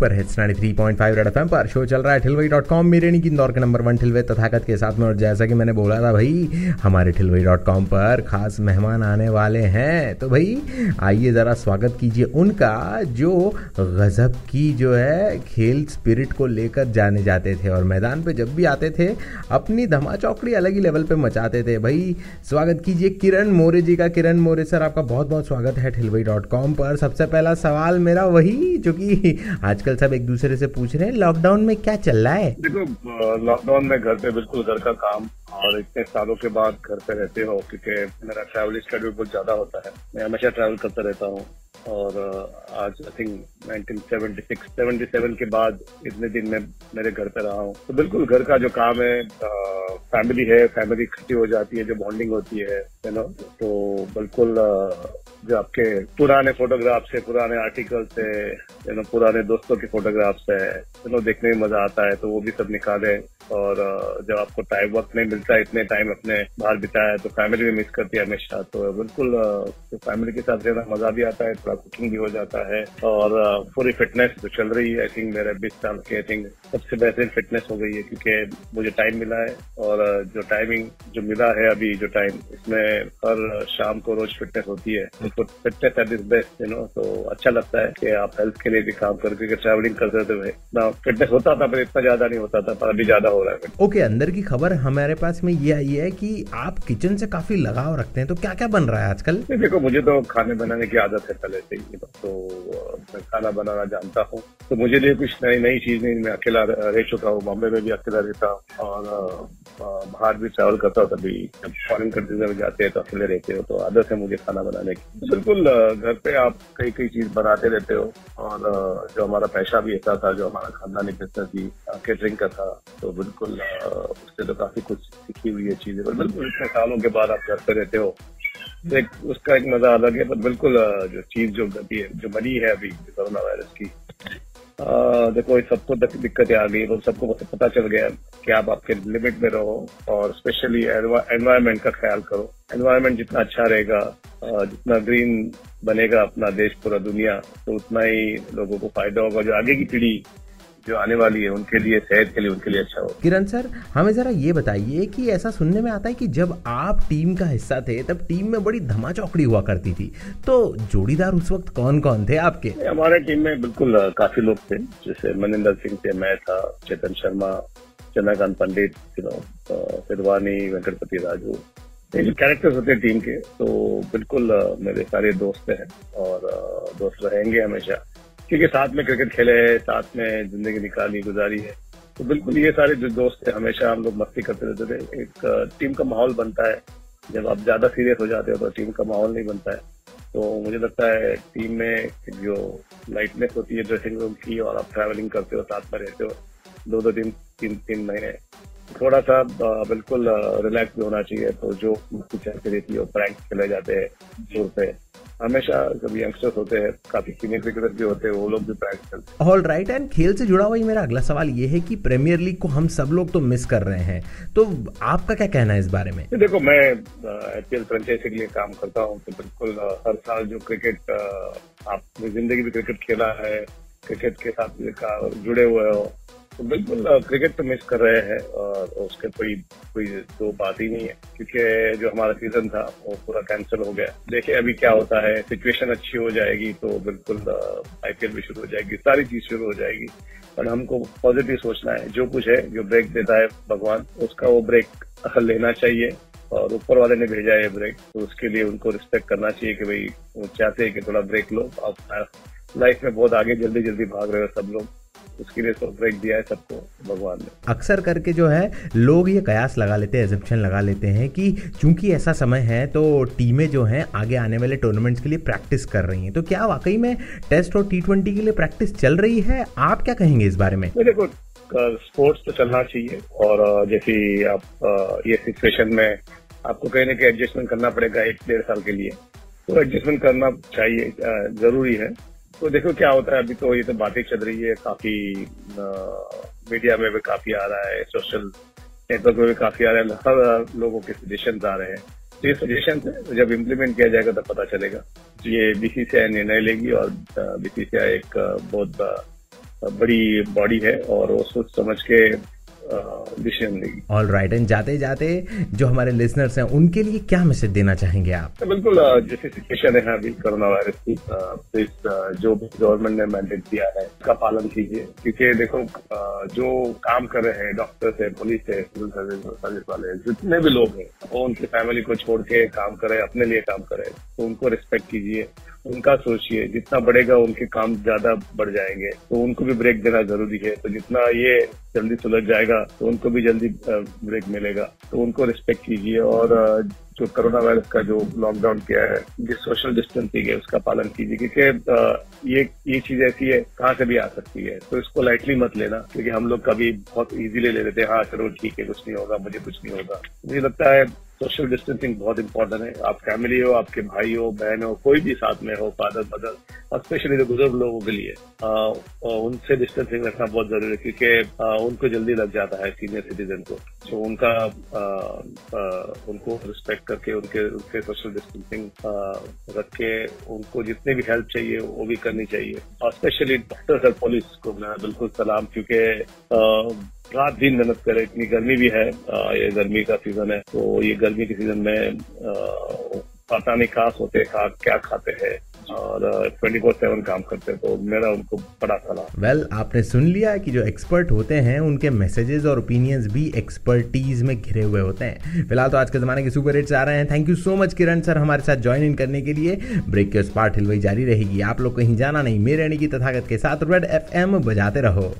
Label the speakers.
Speaker 1: super hits 93.5 Red FM पर। Show चल रहा है ठिलवई डॉट कॉम मेरे नहीं इंदौर के नंबर वन ठिलवे तथागत के साथ में। और जैसा कि मैंने बोला था भाई, हमारे ठिलवई डॉट कॉम पर खास मेहमान आने वाले हैं। तो भाई, आइए ज़रा स्वागत कीजिए उनका, जो गजब की जो है खेल स्पिरिट को लेकर जाने जाते थे। और मैदान पर जब भी आते थे, अपनी धमा चौकड़ी अलग ही लेवल पर मचाते थे। भाई, स्वागत कीजिए किरण मोरे जी का। किरण मोरे सर, आपका बहुत बहुत स्वागत है ठिलवई डॉट कॉम पर। सबसे पहला सवाल मेरा वही, जो कि आजकल सब एक दूसरे से पूछ रहे हैं लॉकडाउन में क्या चल रहा है?
Speaker 2: देखो लॉकडाउन में घर पे बिल्कुल घर का काम और इतने सालों के बाद घर पे रहते हो, क्योंकि मेरा ट्रैवल स्केड्यूल बहुत ज़्यादा होता है। मैं हमेशा ट्रैवल करता रहता हूँ और आज आई थिंक 1976 77 के बाद इतने दिन में मेरे घर पे रहा हूँ। तो बिल्कुल घर का जो काम है फैमिली है फैमिली इकट्ठी हो जाती है, जो बॉन्डिंग होती है यू नो तो बिल्कुल जो आपके पुराने फोटोग्राफ्स है, पुराने आर्टिकल्स यू नो पुराने दोस्तों के फोटोग्राफ्स है देखने में मज़ा आता है तो वो भी सब निकाले। और जब आपको टाइम वक्त नहीं मिलता, इतने टाइम अपने बाहर बिताया है तो फैमिली भी मिस करती है हमेशा। तो बिल्कुल तो फैमिली के साथ रहना मज़ा भी आता है, थोड़ा कुकिंग भी हो जाता है और पूरी फिटनेस जो चल रही है आई थिंक मेरे बीस साल की आई थिंक सबसे बेहतरीन फिटनेस हो गई है क्योंकि मुझे टाइम मिला है और जो टाइमिंग जो मिला है अभी, जो टाइम इसमें हर शाम को रोज फिटनेस होती है। तो fitness at is best you know तो अच्छा लगता है कि आप हेल्थ के लिए भी काम करके ट्रैवलिंग करते थे इतना फिटनेस होता था, पर इतना ज़्यादा नहीं होता था, पर अभी ज़्यादा हो रहा है
Speaker 1: ओके अंदर की खबर हमारे पास में ये आई है कि आप किचन से काफ़ी लगाव रखते हैं तो क्या क्या बन रहा है आजकल?
Speaker 2: देखो मुझे तो खाने बनाने की आदत है पहले से ही तो मैं खाना बनाना जानता हूँ। तो मुझे लिए कुछ नई नई चीज़ नहीं मैं अकेला रह चुका हूँ बॉम्बे में भी अकेला रहता हूँ और बाहर भी ट्रैवल करता हूँ तभी फॉरेन कंट्रीज़ में जाते हैं तो अकेले रहते हो तो आदत है मुझे खाना बनाने की। बिल्कुल घर पे आप कई कई चीज़ बनाते रहते हो और जो हमारा पैसा भी ऐसा था जो हमारा खानदानी बिज़नेस भी केटरिंग का था तो बिल्कुल उससे तो काफ़ी कुछ सीखी हुई है चीज़ें, पर बिल्कुल इतने सालों के बाद आप घर पे रहते हो। तो एक, उसका एक मज़ा अलग है, पर बिल्कुल जो चीज़ जो गति है, जो बनी है अभी कोरोना वायरस की देखो ये सबको दिक- दिक्कतें आ गई और सबको पता चल गया कि आप आपके लिमिट में रहो और स्पेशली एनवायरमेंट का ख्याल करो। एनवायरमेंट जितना अच्छा रहेगा जितना ग्रीन बनेगा अपना देश, पूरा दुनिया तो उतना ही लोगों को फ़ायदा होगा, जो आगे की पीढ़ी जो आने वाली है उनके लिए सेहत के लिए उनके लिए अच्छा होगा।
Speaker 1: किरण सर हमें जरा ये बताइए कि ऐसा सुनने में आता है कि जब आप टीम का हिस्सा थे तब टीम में बड़ी धमा चौकड़ी हुआ करती थी। तो जोड़ीदार उस वक्त कौन कौन थे आपके?
Speaker 2: हमारे टीम में बिल्कुल काफ़ी लोग थे। जैसे मनिंदर सिंह थे मैं था चेतन शर्मा चंद्रकांत पंडित यू सिरवानी वेंकटपति राजू। ये जो कैरेक्टर्स होते हैं टीम के तो बिल्कुल मेरे सारे दोस्त हैं और दोस्त रहेंगे हमेशा। क्योंकि साथ में क्रिकेट खेले है, साथ में ज़िंदगी निकाली, गुजारी है। तो बिल्कुल ये सारे जो दोस्त थे हमेशा हम लोग मस्ती करते रहते थे। एक टीम का माहौल बनता है। जब आप ज़्यादा सीरियस हो जाते हो तो टीम का माहौल नहीं बनता है। तो मुझे लगता है टीम में जो लाइटनेस होती है ड्रेसिंग रूम की और आप ट्रैवलिंग करते हो, साथ में रहते हो दो दो दिन तीन तीन महीने थोड़ा सा बिल्कुल रिलैक्स भी होना चाहिए। तो जो मस्ती चलती रहती है प्रैंक खेले जाते हैं दूर पे हमेशा जब यंगस्टर्स होते हैं काफ़ी सीनियर क्रिकेटर भी होते हैं वो लोग भी प्रैंक खेलते हैं।
Speaker 1: ऑल राइट एंड खेल से जुड़ा हुआ ही मेरा अगला सवाल ये है कि प्रीमियर लीग को हम सब लोग तो मिस कर रहे हैं। तो आपका क्या कहना है इस बारे में?
Speaker 2: देखो मैं आईपीएल फ्रेंचाइजी के लिए काम करता हूँ तो बिल्कुल हर साल जो क्रिकेट आपने ज़िंदगी में क्रिकेट खेला है क्रिकेट के साथ जुड़े हुए हो तो बिल्कुल क्रिकेट तो मिस कर रहे हैं और उसके कोई कोई दो बात ही नहीं है। क्योंकि जो हमारा सीज़न था, वो पूरा कैंसिल हो गया। देखिए अभी क्या होता है सिचुएशन अच्छी हो जाएगी तो बिल्कुल आईपीएल भी शुरू हो जाएगी, सारी चीज़ शुरू हो जाएगी। पर हमको पॉजिटिव सोचना है। जो कुछ है, जो ब्रेक देता है भगवान, उसका वो ब्रेक लेना चाहिए। और ऊपर वाले ने भेजा है ब्रेक तो उसके लिए उनको रिस्पेक्ट करना चाहिए कि भाई, वो चाहते हैं कि थोड़ा ब्रेक लो। आप लाइफ में बहुत आगे जल्दी जल्दी भाग रहे हो सब लोग। उसके लिए ब्रेक दिया है सबको भगवान ने।
Speaker 1: अक्सर करके जो है लोग ये कयास लगा लेते हैं एजम्पन लगा लेते हैं कि चूँकि ऐसा समय है तो टीमें जो हैं आगे आने वाले टूर्नामेंट्स के लिए प्रैक्टिस कर रही हैं। तो क्या वाकई में टेस्ट और टी ट्वेंटी के लिए प्रैक्टिस चल रही है? आप क्या कहेंगे इस बारे में?
Speaker 2: देखो स्पोर्ट्स तो चलना चाहिए और जैसे आप ये सिचुएशन में आपको कहीं ना कहीं एडजस्टमेंट करना पड़ेगा एक डेढ़ साल के लिए। तो एडजस्टमेंट करना चाहिए ज़रूरी है। तो देखो क्या होता है, अभी तो ये तो बातें चल रही है, काफ़ी मीडिया में भी काफ़ी आ रहा है सोशल नेटवर्क में भी काफ़ी आ रहा है, हर लोगों के सजेशन आ रहे हैं। तो ये सजेशन जब इम्प्लीमेंट किया जाएगा तब पता चलेगा। ये बीसीसीआई निर्णय लेगी और बीसीसीआई एक बहुत बड़ी बॉडी है और वो सोच समझ के डिसीज़न लेगी
Speaker 1: ऑल राइट एंड जाते जाते जो हमारे लिसनर्स हैं उनके लिए क्या मैसेज देना चाहेंगे आप?
Speaker 2: तो बिल्कुल जैसे सिचुएशन है अभी कोरोना वायरस की तो जो भी गवर्नमेंट ने मैंडेट दिया है उसका पालन कीजिए। क्योंकि देखो जो काम कर रहे हैं डॉक्टर्स है पुलिस है सिविल सर्विस सर्विस वाले जितने भी लोग हैं वो उनकी फैमिली को छोड़ के काम करे अपने लिए काम करे तो उनको रिस्पेक्ट कीजिए। उनका सोचिए, जितना बढ़ेगा उनके काम ज़्यादा बढ़ जाएँगे। तो उनको भी ब्रेक देना ज़रूरी है। तो जितना ये जल्दी सुलझ जाएगा तो उनको भी जल्दी ब्रेक मिलेगा। तो उनको रिस्पेक्ट कीजिए और जो कोरोना वायरस का जो लॉकडाउन किया है, जिस सोशल डिस्टेंसिंग है, उसका पालन कीजिए। क्योंकि ये ये चीज़ ऐसी है, कहाँ से भी आ सकती है। तो इसको लाइटली मत लेना, क्योंकि हम लोग कभी बहुत इजीली ले लेते हैं हाँ चलो ठीक है, कुछ नहीं होगा, मुझे कुछ नहीं होगा। मुझे लगता है सोशल डिस्टेंसिंग बहुत इंपॉर्टेंट है। आप फैमिली हो, आपके भाई हो, बहन हो, कोई भी साथ में हो, फादर, मदर और स्पेशली जो बुज़ुर्ग लोगों के लिए। आ, उनसे डिस्टेंसिंग रखना बहुत ज़रूरी है क्योंकि उनको जल्दी लग जाता है सीनियर सिटीजन को। तो उनका आ, आ, उनको रिस्पेक्ट करके उनके उनके सोशल डिस्टेंसिंग रख के उनको जितनी भी हेल्प चाहिए वो भी करनी चाहिए। और स्पेशली डॉक्टर्स और पुलिस को मैं बिल्कुल सलाम क्योंकि रात दिन मेहनत करे इतनी गर्मी भी है ये गर्मी का सीज़न है। तो ये गर्मी के सीज़न में पता नहीं खास होते खा क्या खाते हैं। और ट्वेंटी फोर सेवन काम करते हैं तो मेरा उनको बड़ा सलाह।
Speaker 1: वेल well, आपने सुन लिया कि जो एक्सपर्ट होते हैं उनके मैसेजेस और ओपिनियंस भी एक्सपर्टीज में घिरे हुए होते हैं। फ़िलहाल तो आज के जमाने के सुपर हिट्स आ रहे हैं। Thank you so much Kiran sir हमारे साथ ज्वाइन इन करने के लिए। ब्रेक के उस पार्ट हिलवाई जारी रहेगी। आप लोग कहीं जाना नहीं मेरे की तथागत के साथ रेड एफ़ बजाते रहो।